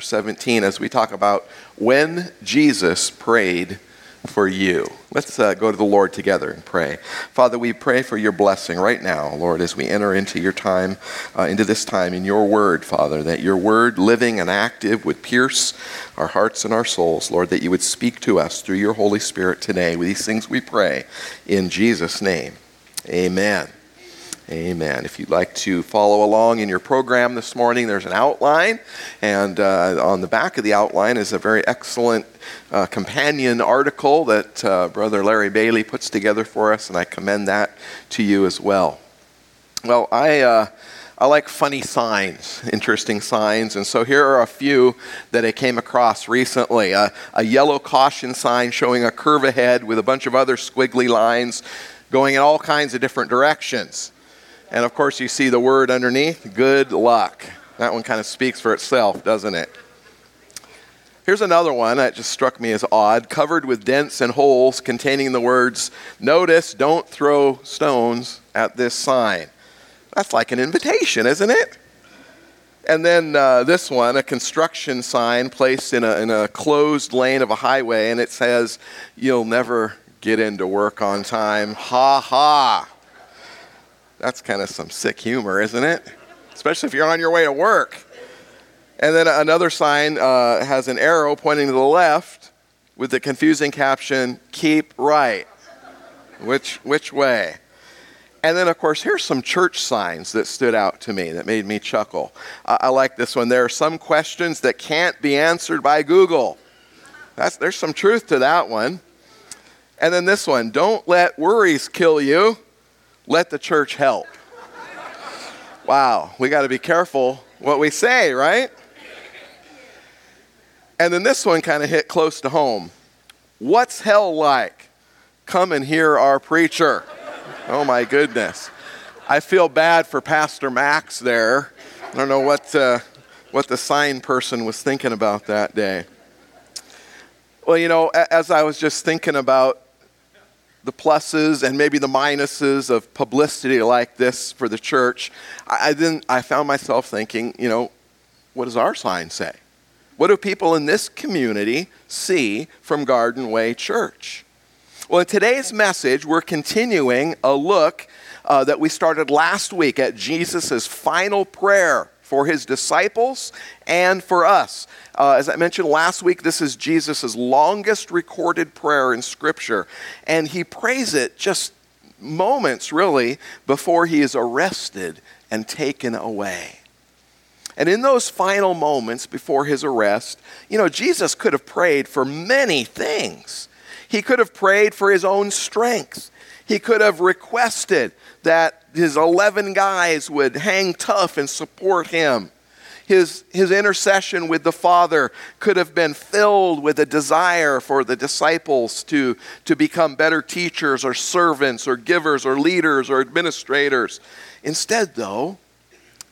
17 as we talk about when Jesus prayed for you. Let's uh, go to the Lord together and pray. Father, we pray for your blessing right now, Lord, as we enter into your time, uh, into this time in your word, Father, that your word, living and active, would pierce our hearts and our souls, Lord, that you would speak to us through your Holy Spirit today. With these things we pray in Jesus' name. Amen. Amen. If you'd like to follow along in your program this morning, there's an outline, and uh, on the back of the outline is a very excellent uh, companion article that uh, Brother Larry Bailey puts together for us, and I commend that to you as well. Well, I. Uh, I like funny signs, interesting signs, and so here are a few that I came across recently. a yellow caution sign showing a curve ahead with a bunch of other squiggly lines going in all kinds of different directions. And of course, you see the word underneath good luck. That one kind of speaks for itself, doesn't it? Here's another one that just struck me as odd covered with dents and holes containing the words, Notice, don't throw stones at this sign. That's like an invitation, isn't it? And then uh, this one, a construction sign placed in a, in a closed lane of a highway, and it says, You'll never get into work on time. Ha ha. That's kind of some sick humor, isn't it? Especially if you're on your way to work. And then another sign uh, has an arrow pointing to the left with the confusing caption, Keep right. Which, which way? And then, of course, here's some church signs that stood out to me that made me chuckle. I like this one. There are some questions that can't be answered by Google. That's, there's some truth to that one. And then this one don't let worries kill you let the church help. Wow, we got to be careful what we say, right? And then this one kind of hit close to home. What's hell like? Come and hear our preacher. Oh my goodness. I feel bad for Pastor Max there. I don't know what, uh, what the sign person was thinking about that day. Well, you know, as I was just thinking about the pluses and maybe the minuses of publicity like this for the church, I, I then I found myself thinking, you know, what does our sign say? What do people in this community see from Garden Way Church? Well, in today's message, we're continuing a look uh, that we started last week at Jesus' final prayer for his disciples and for us. Uh, as I mentioned last week, this is Jesus' longest recorded prayer in Scripture, and he prays it just moments, really, before he is arrested and taken away. And in those final moments before his arrest, you know, Jesus could have prayed for many things. He could have prayed for his own strength. He could have requested that his 11 guys would hang tough and support him. His, his intercession with the Father could have been filled with a desire for the disciples to, to become better teachers or servants or givers or leaders or administrators. Instead, though,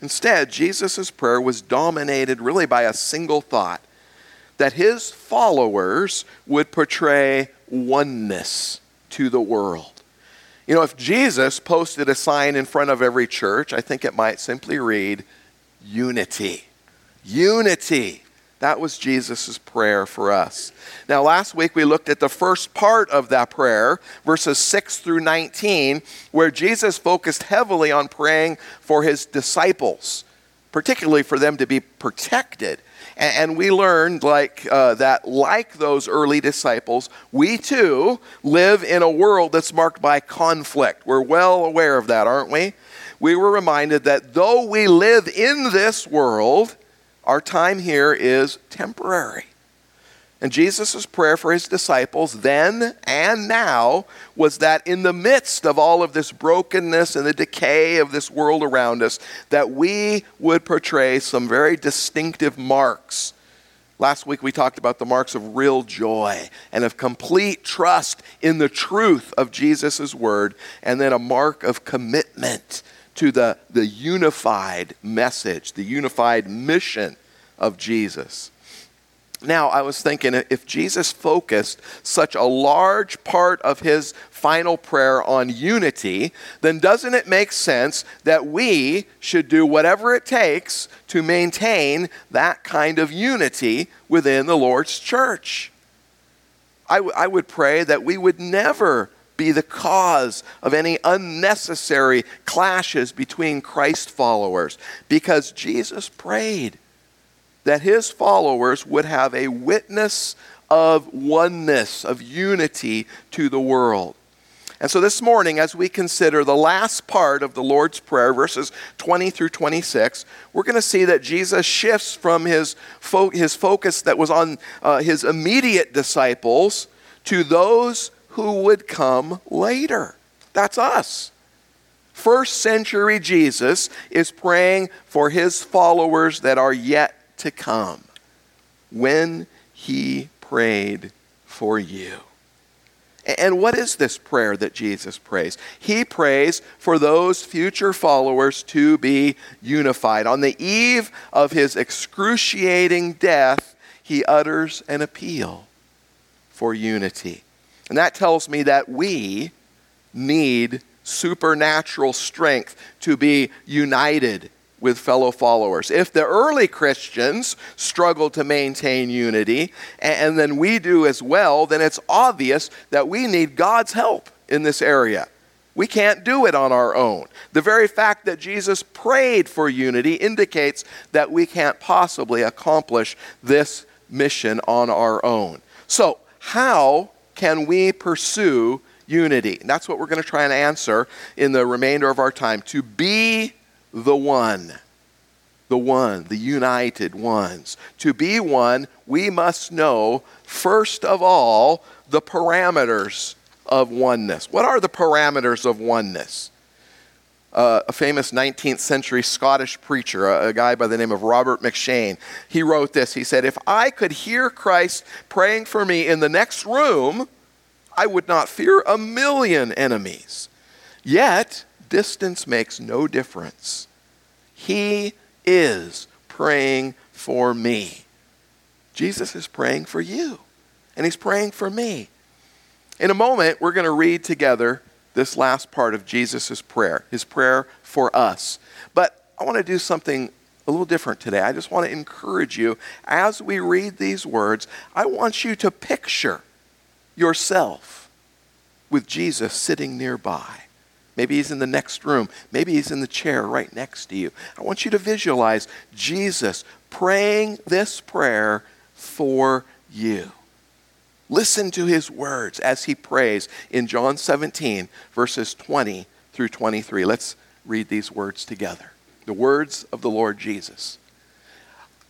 instead, Jesus' prayer was dominated really by a single thought that his followers would portray oneness to the world. You know, if Jesus posted a sign in front of every church, I think it might simply read, Unity. Unity. That was Jesus' prayer for us. Now, last week we looked at the first part of that prayer, verses 6 through 19, where Jesus focused heavily on praying for his disciples, particularly for them to be protected and we learned like uh, that, like those early disciples, we too live in a world that's marked by conflict. We're well aware of that, aren't we? We were reminded that though we live in this world, our time here is temporary. And Jesus' prayer for his disciples then and now was that in the midst of all of this brokenness and the decay of this world around us, that we would portray some very distinctive marks. Last week we talked about the marks of real joy and of complete trust in the truth of Jesus' word, and then a mark of commitment to the, the unified message, the unified mission of Jesus. Now, I was thinking uh, if Jesus focused such a large part of his final prayer on unity, then doesn't it make sense that we should do whatever it takes to maintain that kind of unity within the Lord's church? I, w- I would pray that we would never be the cause of any unnecessary clashes between Christ followers because Jesus prayed that his followers would have a witness of oneness, of unity to the world. And so this morning, as we consider the last part of the Lord's Prayer, verses 20 through 26, we're going to see that Jesus shifts from his, fo- his focus that was on uh, his immediate disciples to those who would come later. That's us. First century Jesus is praying for his followers that are yet to come when he prayed for you. And what is this prayer that Jesus prays? He prays for those future followers to be unified. On the eve of his excruciating death, he utters an appeal for unity. And that tells me that we need supernatural strength to be united with fellow followers. If the early Christians struggle to maintain unity, and then we do as well, then it's obvious that we need God's help in this area. We can't do it on our own. The very fact that Jesus prayed for unity indicates that we can't possibly accomplish this mission on our own. So, how can we pursue unity? And that's what we're going to try and answer in the remainder of our time. To be the one. The one, the united ones. To be one, we must know, first of all, the parameters of oneness. What are the parameters of oneness? Uh, a famous 19th century Scottish preacher, a, a, guy by the name of Robert McCheyne, he wrote this. He said, If I could hear Christ praying for me in the next room, I would not fear a million enemies. Yet, distance makes no difference. He is praying for me. Jesus is praying for you, and He's praying for me. In a moment, we're going to read together this last part of Jesus' prayer, his prayer for us. But I want to do something a little different today. I just want to encourage you as we read these words, I want you to picture yourself with Jesus sitting nearby. Maybe he's in the next room. Maybe he's in the chair right next to you. I want you to visualize Jesus praying this prayer for you. Listen to his words as he prays in John 17, verses 20 through 23. Let's read these words together. The words of the Lord Jesus.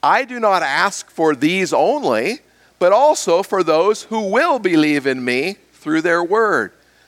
I do not ask for these only, but also for those who will believe in me through their word,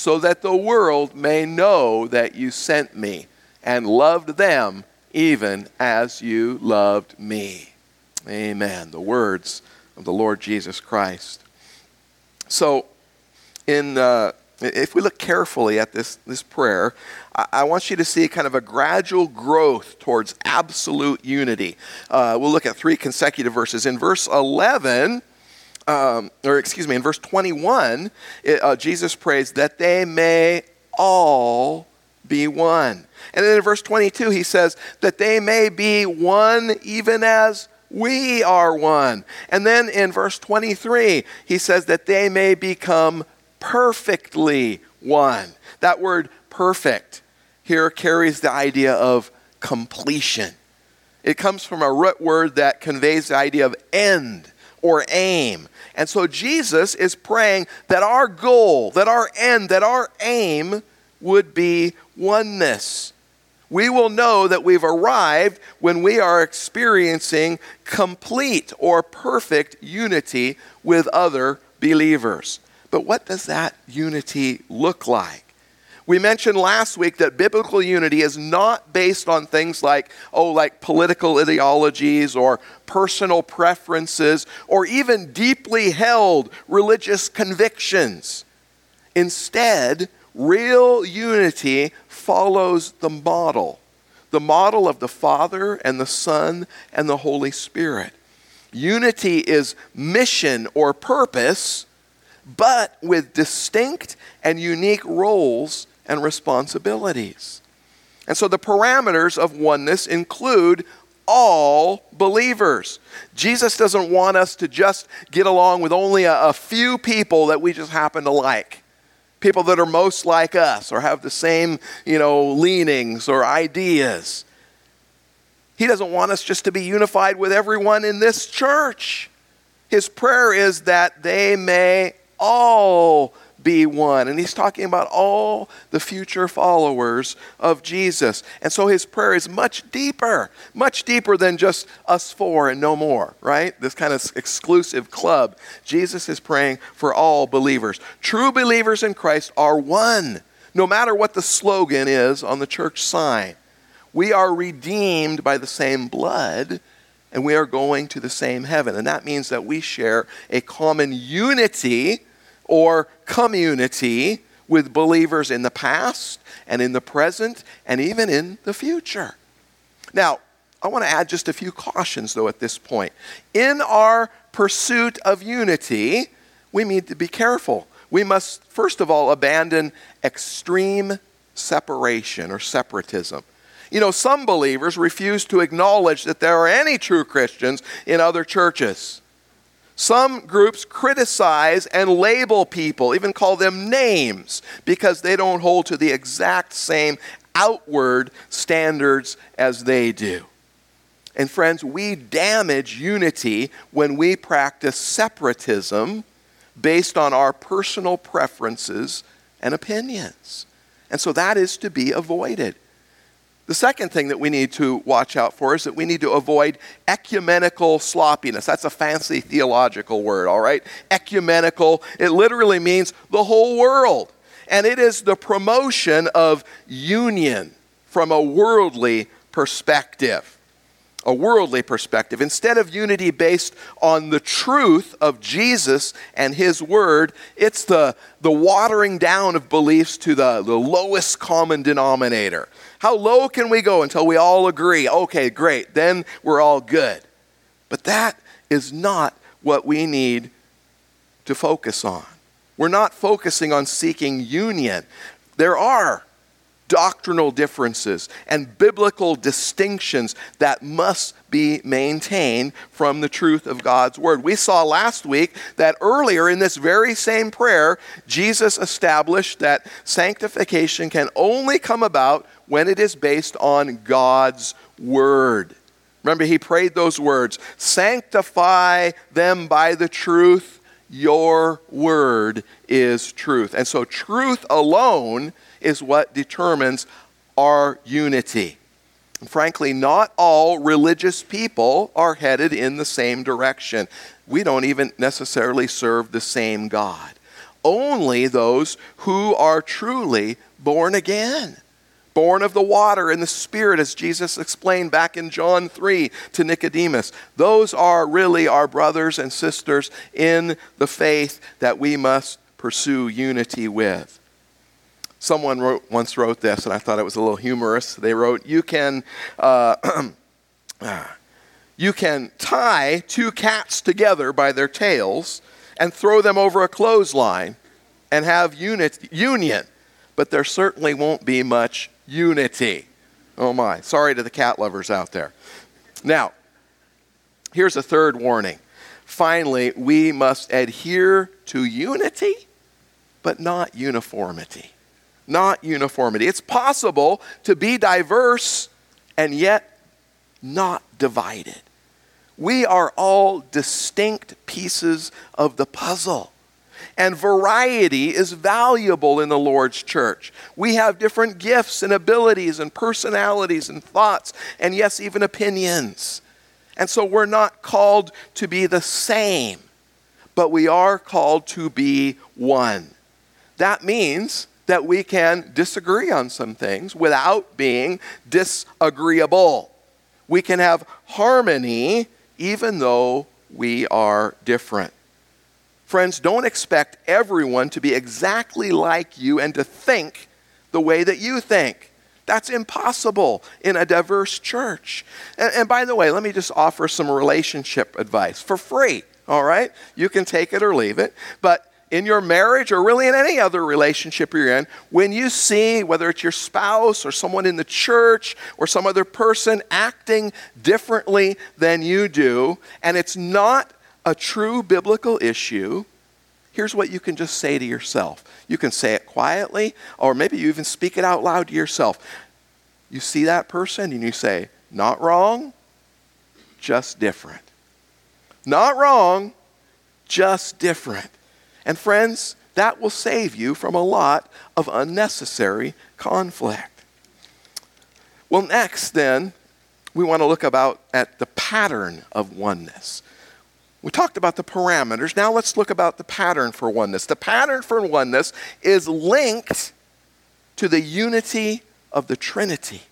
so that the world may know that you sent me and loved them even as you loved me. Amen. The words of the Lord Jesus Christ. So, in, uh, if we look carefully at this, this prayer, I, want you to see kind of a gradual growth towards absolute unity. Uh, we'll look at three consecutive verses. In verse 11, um, or excuse me, in verse 21, it, uh, Jesus prays that they may all be one. And then in verse 22, he says that they may be one even as we are one. And then in verse 23, he says that they may become perfectly one. That word perfect here carries the idea of completion. It comes from a root word that conveys the idea of end or aim. And so Jesus is praying that our goal, that our end, that our aim would be oneness. We will know that we've arrived when we are experiencing complete or perfect unity with other believers. But what does that unity look like? We mentioned last week that biblical unity is not based on things like, oh, like political ideologies or personal preferences or even deeply held religious convictions. Instead, real unity follows the model the model of the Father and the Son and the Holy Spirit. Unity is mission or purpose, but with distinct and unique roles and responsibilities. And so the parameters of oneness include all believers. Jesus doesn't want us to just get along with only a, a, few people that we just happen to like. People that are most like us or have the same, you know, leanings or ideas. He doesn't want us just to be unified with everyone in this church. His prayer is that they may all be one. And he's talking about all the future followers of Jesus. And so his prayer is much deeper, much deeper than just us four and no more, right? This kind of exclusive club. Jesus is praying for all believers. True believers in Christ are one, no matter what the slogan is on the church sign. We are redeemed by the same blood and we are going to the same heaven. And that means that we share a common unity or community with believers in the past and in the present and even in the future. Now, I want to add just a few cautions, though, at this point. In our pursuit of unity, we need to be careful. We must, first of all, abandon extreme separation or separatism. You know, some believers refuse to acknowledge that there are any true Christians in other churches. Some groups criticize and label people, even call them names, because they don't hold to the exact same outward standards as they do. And friends, we damage unity when we practice separatism based on our personal preferences and opinions. And so that is to be avoided. The second thing that we need to watch out for is that we need to avoid ecumenical sloppiness. That's a fancy theological word, all right? Ecumenical, it literally means the whole world. And it is the promotion of union from a worldly perspective. A worldly perspective. Instead of unity based on the truth of Jesus and His Word, it's the, the watering down of beliefs to the, the lowest common denominator. How low can we go until we all agree? Okay, great, then we're all good. But that is not what we need to focus on. We're not focusing on seeking union. There are doctrinal differences and biblical distinctions that must be maintained from the truth of God's Word. We saw last week that earlier in this very same prayer, Jesus established that sanctification can only come about when it is based on God's Word. Remember, he prayed those words Sanctify them by the truth. Your word is truth. And so, truth alone is what determines our unity. And frankly, not all religious people are headed in the same direction. We don't even necessarily serve the same God. Only those who are truly born again born of the water and the Spirit, as Jesus explained back in John 3 to Nicodemus. Those are really our brothers and sisters in the faith that we must pursue unity with. Someone wrote, once wrote this, and I thought it was a little humorous. They wrote, You can. Uh, you can tie two cats together by their tails and throw them over a clothesline and have unit, union, but there certainly won't be much unity. Oh my. Sorry to the cat lovers out there. Now, here's a third warning. Finally, we must adhere to unity, but not uniformity. Not uniformity. It's possible to be diverse and yet not divided. We are all distinct pieces of the puzzle. And variety is valuable in the Lord's church. We have different gifts and abilities and personalities and thoughts, and yes, even opinions. And so we're not called to be the same. but we are called to be one. That means that we can disagree on some things without being disagreeable. We can have harmony even though we are different. Friends, don't expect everyone to be exactly like you and to think the way that you think. That's impossible in a diverse church. And, and, by the way, let me just offer some relationship advice for free, all right? You can take it or leave it. But in your marriage or really in any other relationship you're in, when you see whether it's your spouse or someone in the church or some other person acting differently than you do, and it's not a true biblical issue, here's what you can just say to yourself. You can say it quietly, or maybe you even speak it out loud to yourself. You see that person and you say, Not wrong, just different. Not wrong, just different. And friends, that will save you from a lot of unnecessary conflict. Well, next, then, we want to look about at the pattern of oneness. We talked about the parameters. Now let's look about the pattern for oneness. The pattern for oneness is linked to the unity of the Trinity.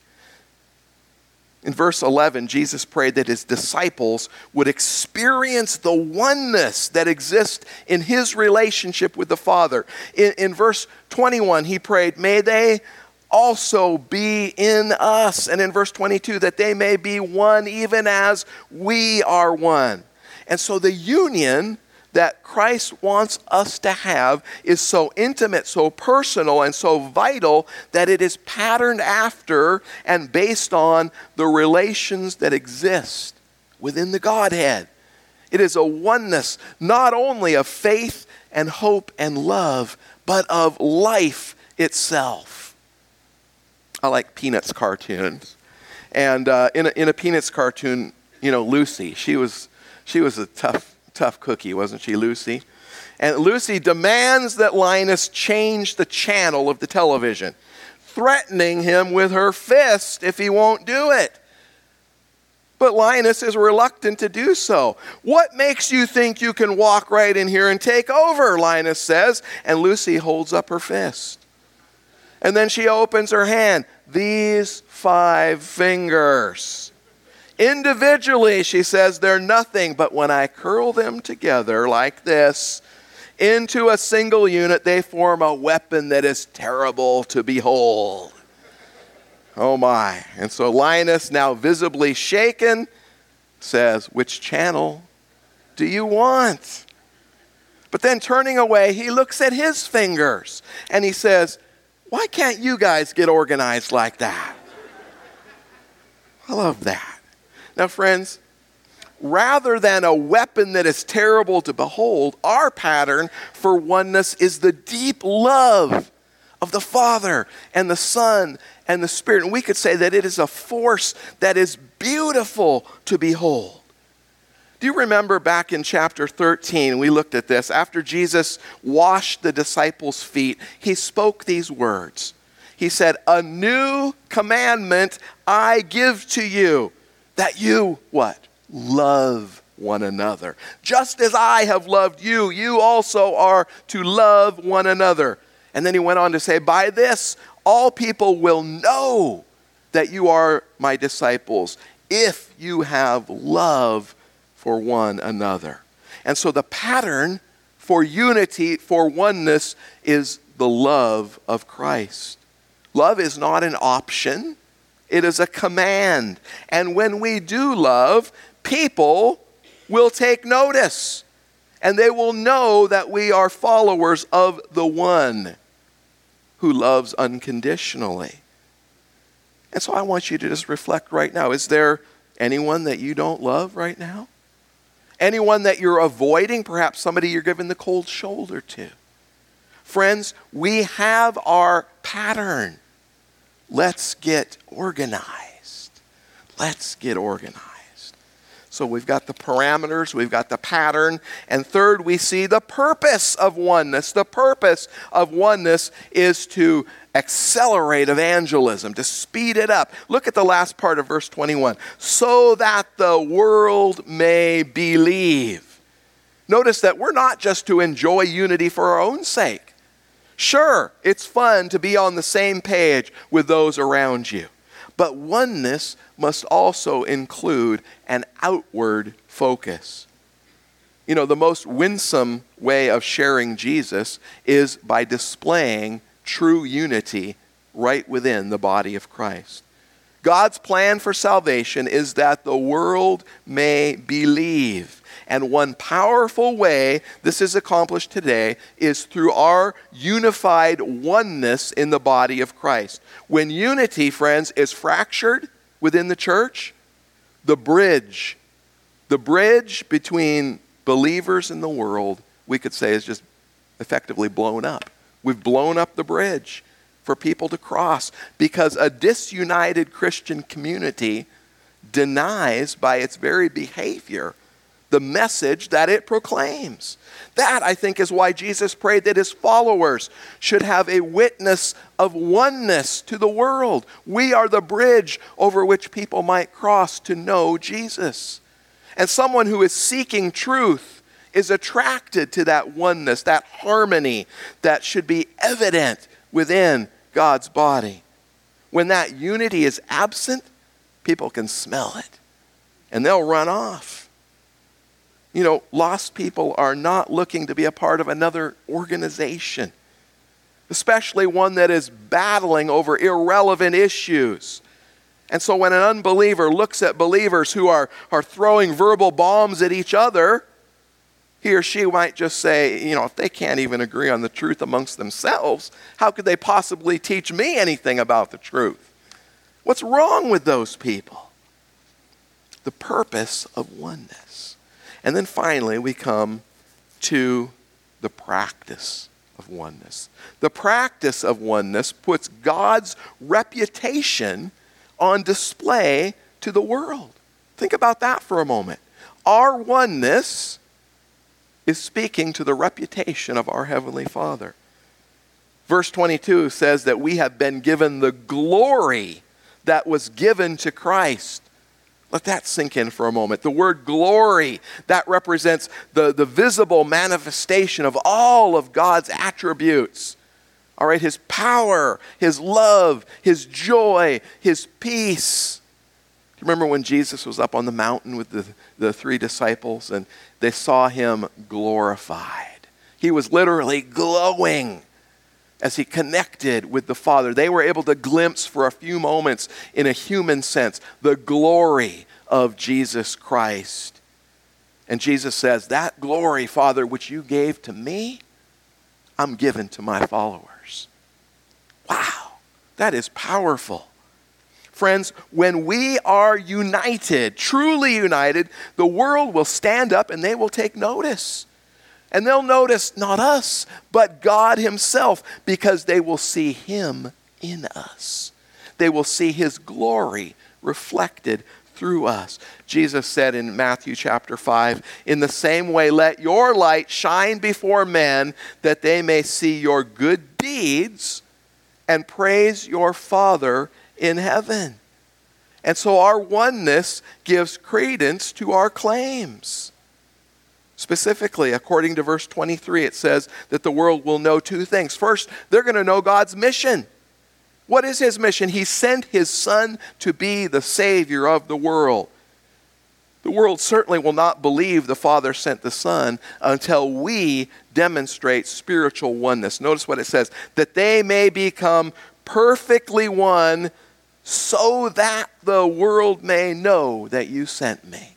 In verse 11, Jesus prayed that his disciples would experience the oneness that exists in his relationship with the Father. In, in, verse 21, he prayed, May they also be in us. And in verse 22, that they may be one even as we are one. And so the union that Christ wants us to have is so intimate, so personal, and so vital that it is patterned after and based on the relations that exist within the Godhead. It is a oneness not only of faith and hope and love, but of life itself. I like Peanuts cartoons. And uh, in, a, in a Peanuts cartoon, you know, Lucy, she was she was a tough, tough cookie, wasn't she, Lucy? And Lucy demands that Linus change the channel of the television, threatening him with her fist if he won't do it. But Linus is reluctant to do so. What makes you think you can walk right in here and take over? Linus says. And Lucy holds up her fist. And then she opens her hand. These five fingers. Individually, she says, they're nothing, but when I curl them together like this into a single unit, they form a weapon that is terrible to behold. Oh my. And so Linus, now visibly shaken, says, Which channel do you want? But then turning away, he looks at his fingers and he says, Why can't you guys get organized like that? I love that. Now, friends, rather than a weapon that is terrible to behold, our pattern for oneness is the deep love of the Father and the Son and the Spirit. And we could say that it is a force that is beautiful to behold. Do you remember back in chapter 13, we looked at this? After Jesus washed the disciples' feet, he spoke these words. He said, A new commandment I give to you that you what? Love one another. Just as I have loved you, you also are to love one another. And then he went on to say, By this all people will know that you are my disciples if you have love for one another. And so the pattern for unity, for oneness, is the love of Christ. Love is not an option. It is a command. And when we do love, people will take notice and they will know that we are followers of the one who loves unconditionally. And so I want you to just reflect right now. Is there anyone that you don't love right now? Anyone that you're avoiding? Perhaps somebody you're giving the cold shoulder to. Friends, we have our pattern. Let's get organized. Let's get organized. So we've got the parameters, we've got the pattern, and third, we see the purpose of oneness. The purpose of oneness is to accelerate evangelism, to speed it up. Look at the last part of verse 21 so that the world may believe. Notice that we're not just to enjoy unity for our own sake. Sure, it's fun to be on the same page with those around you, but oneness must also include an outward focus. You know, the most winsome way of sharing Jesus is by displaying true unity right within the body of Christ. God's plan for salvation is that the world may believe. And one powerful way this is accomplished today is through our unified oneness in the body of Christ. When unity, friends, is fractured within the church, the bridge, the bridge between believers and the world, we could say, is just effectively blown up. We've blown up the bridge for people to cross because a disunited Christian community denies by its very behavior the message that it proclaims. That, I think, is why Jesus prayed that his followers should have a witness of oneness to the world. We are the bridge over which people might cross to know Jesus. And someone who is seeking truth is attracted to that oneness, that harmony that should be evident within God's body. When that unity is absent, people can smell it and they'll run off. You know, lost people are not looking to be a part of another organization, especially one that is battling over irrelevant issues. And so when an unbeliever looks at believers who are, are throwing verbal bombs at each other, he or she might just say, you know, if they can't even agree on the truth amongst themselves, how could they possibly teach me anything about the truth? What's wrong with those people? The purpose of oneness. And then finally, we come to the practice of oneness. The practice of oneness puts God's reputation on display to the world. Think about that for a moment. Our oneness is speaking to the reputation of our Heavenly Father. Verse 22 says that we have been given the glory that was given to Christ. Let that sink in for a moment. The word glory, that represents the, the visible manifestation of all of God's attributes. All right, his power, his love, his joy, his peace. Do you remember when Jesus was up on the mountain with the, the three disciples and they saw him glorified? He was literally glowing as he connected with the Father. They were able to glimpse for a few moments, in a human sense, the glory of Jesus Christ. And Jesus says, That glory, Father, which you gave to me, I'm given to my followers. Wow, that is powerful. Friends, when we are united, truly united, the world will stand up and they will take notice. And they'll notice not us, but God Himself, because they will see Him in us. They will see His glory reflected through us. Jesus said in Matthew chapter 5, In the same way, let your light shine before men that they may see your good deeds and praise your Father in heaven. And so our oneness gives credence to our claims. Specifically, according to verse 23, it says that the world will know two things. First, they're going to know God's mission. What is his mission? He sent his son to be the Savior of the world. The world certainly will not believe the Father sent the Son until we demonstrate spiritual oneness. Notice what it says that they may become perfectly one so that the world may know that you sent me.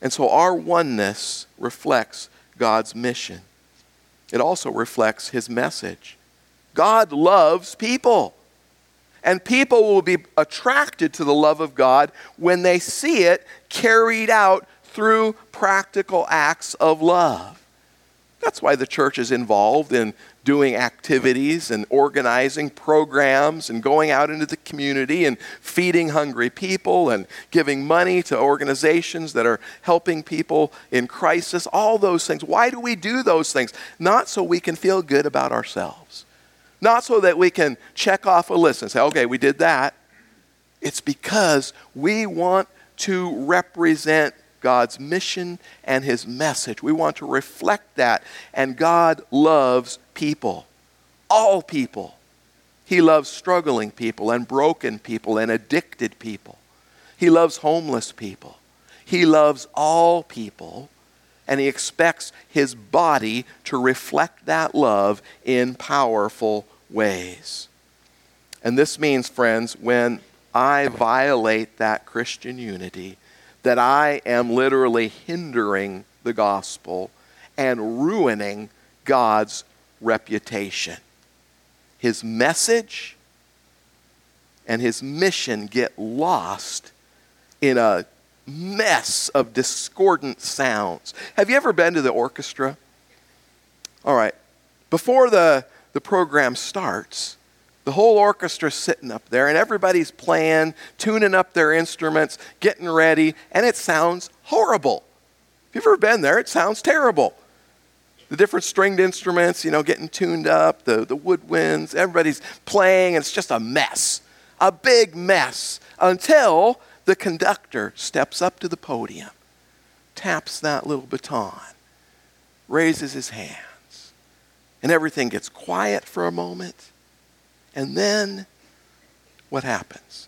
And so our oneness reflects God's mission. It also reflects his message. God loves people. And people will be attracted to the love of God when they see it carried out through practical acts of love. That's why the church is involved in doing activities and organizing programs and going out into the community and feeding hungry people and giving money to organizations that are helping people in crisis, all those things. Why do we do those things? Not so we can feel good about ourselves, not so that we can check off a list and say, okay, we did that. It's because we want to represent God's mission and his message. We want to reflect that. And God loves people, all people. He loves struggling people and broken people and addicted people. He loves homeless people. He loves all people. And he expects his body to reflect that love in powerful ways. And this means, friends, when I violate that Christian unity, that I am literally hindering the gospel and ruining God's reputation. His message and his mission get lost in a mess of discordant sounds. Have you ever been to the orchestra? All right. Before the, the program starts, the whole orchestra's sitting up there, and everybody's playing, tuning up their instruments, getting ready, and it sounds horrible. If you've ever been there, it sounds terrible. The different stringed instruments, you know, getting tuned up, the, the woodwinds, everybody's playing, and it's just a mess. A big mess until the conductor steps up to the podium, taps that little baton, raises his hands, and everything gets quiet for a moment and then what happens?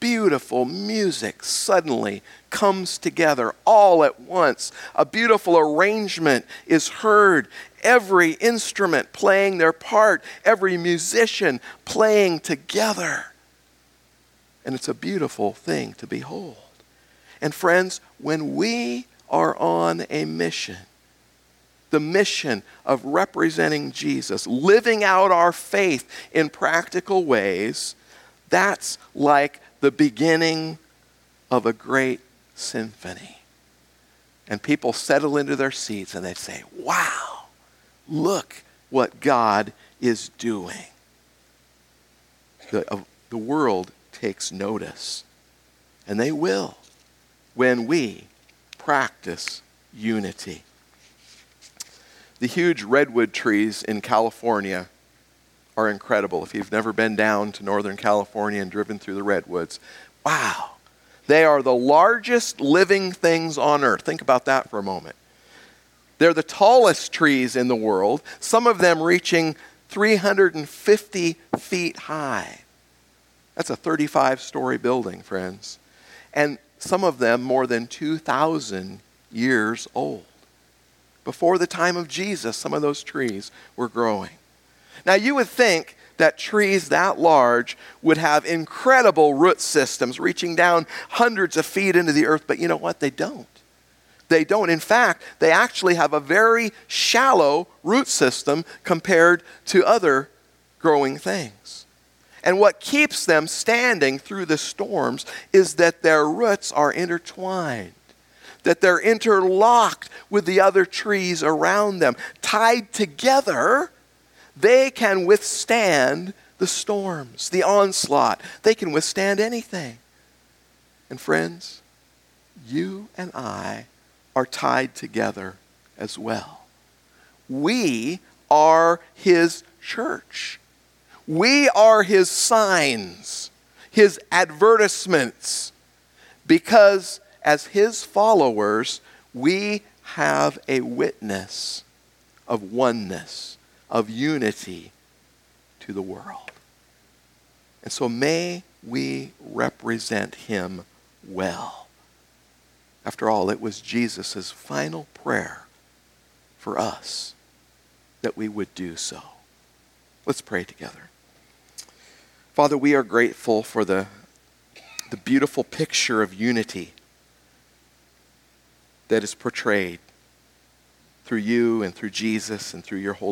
Beautiful music suddenly comes together all at once. A beautiful arrangement is heard. Every instrument playing their part, every musician playing together. And it's a beautiful thing to behold. And friends, when we are on a mission, the mission of representing Jesus, living out our faith in practical ways, that's like the beginning of a great symphony. And people settle into their seats and they say, Wow, look what God is doing. The, uh, the world takes notice, and they will when we practice unity. The huge redwood trees in California are incredible. If you've never been down to Northern California and driven through the redwoods, wow. They are the largest living things on earth. Think about that for a moment. They're the tallest trees in the world, some of them reaching 350 feet high. That's a 35 story building, friends. And some of them more than 2,000 years old. Before the time of Jesus, some of those trees were growing. Now, you would think that trees that large would have incredible root systems reaching down hundreds of feet into the earth, but you know what? They don't. They don't. In fact, they actually have a very shallow root system compared to other growing things. And what keeps them standing through the storms is that their roots are intertwined that they're interlocked with the other trees around them. Tied together, they can withstand the storms, the onslaught. They can withstand anything. And friends, you and I are tied together as well. We are His church. We are His signs, His advertisements, because as his followers, we have a witness of oneness, of unity to the world. And so may we represent him well. After all, it was Jesus' final prayer for us that we would do so. Let's pray together. Father, we are grateful for the, the beautiful picture of unity that is portrayed through you and through Jesus and through your Holy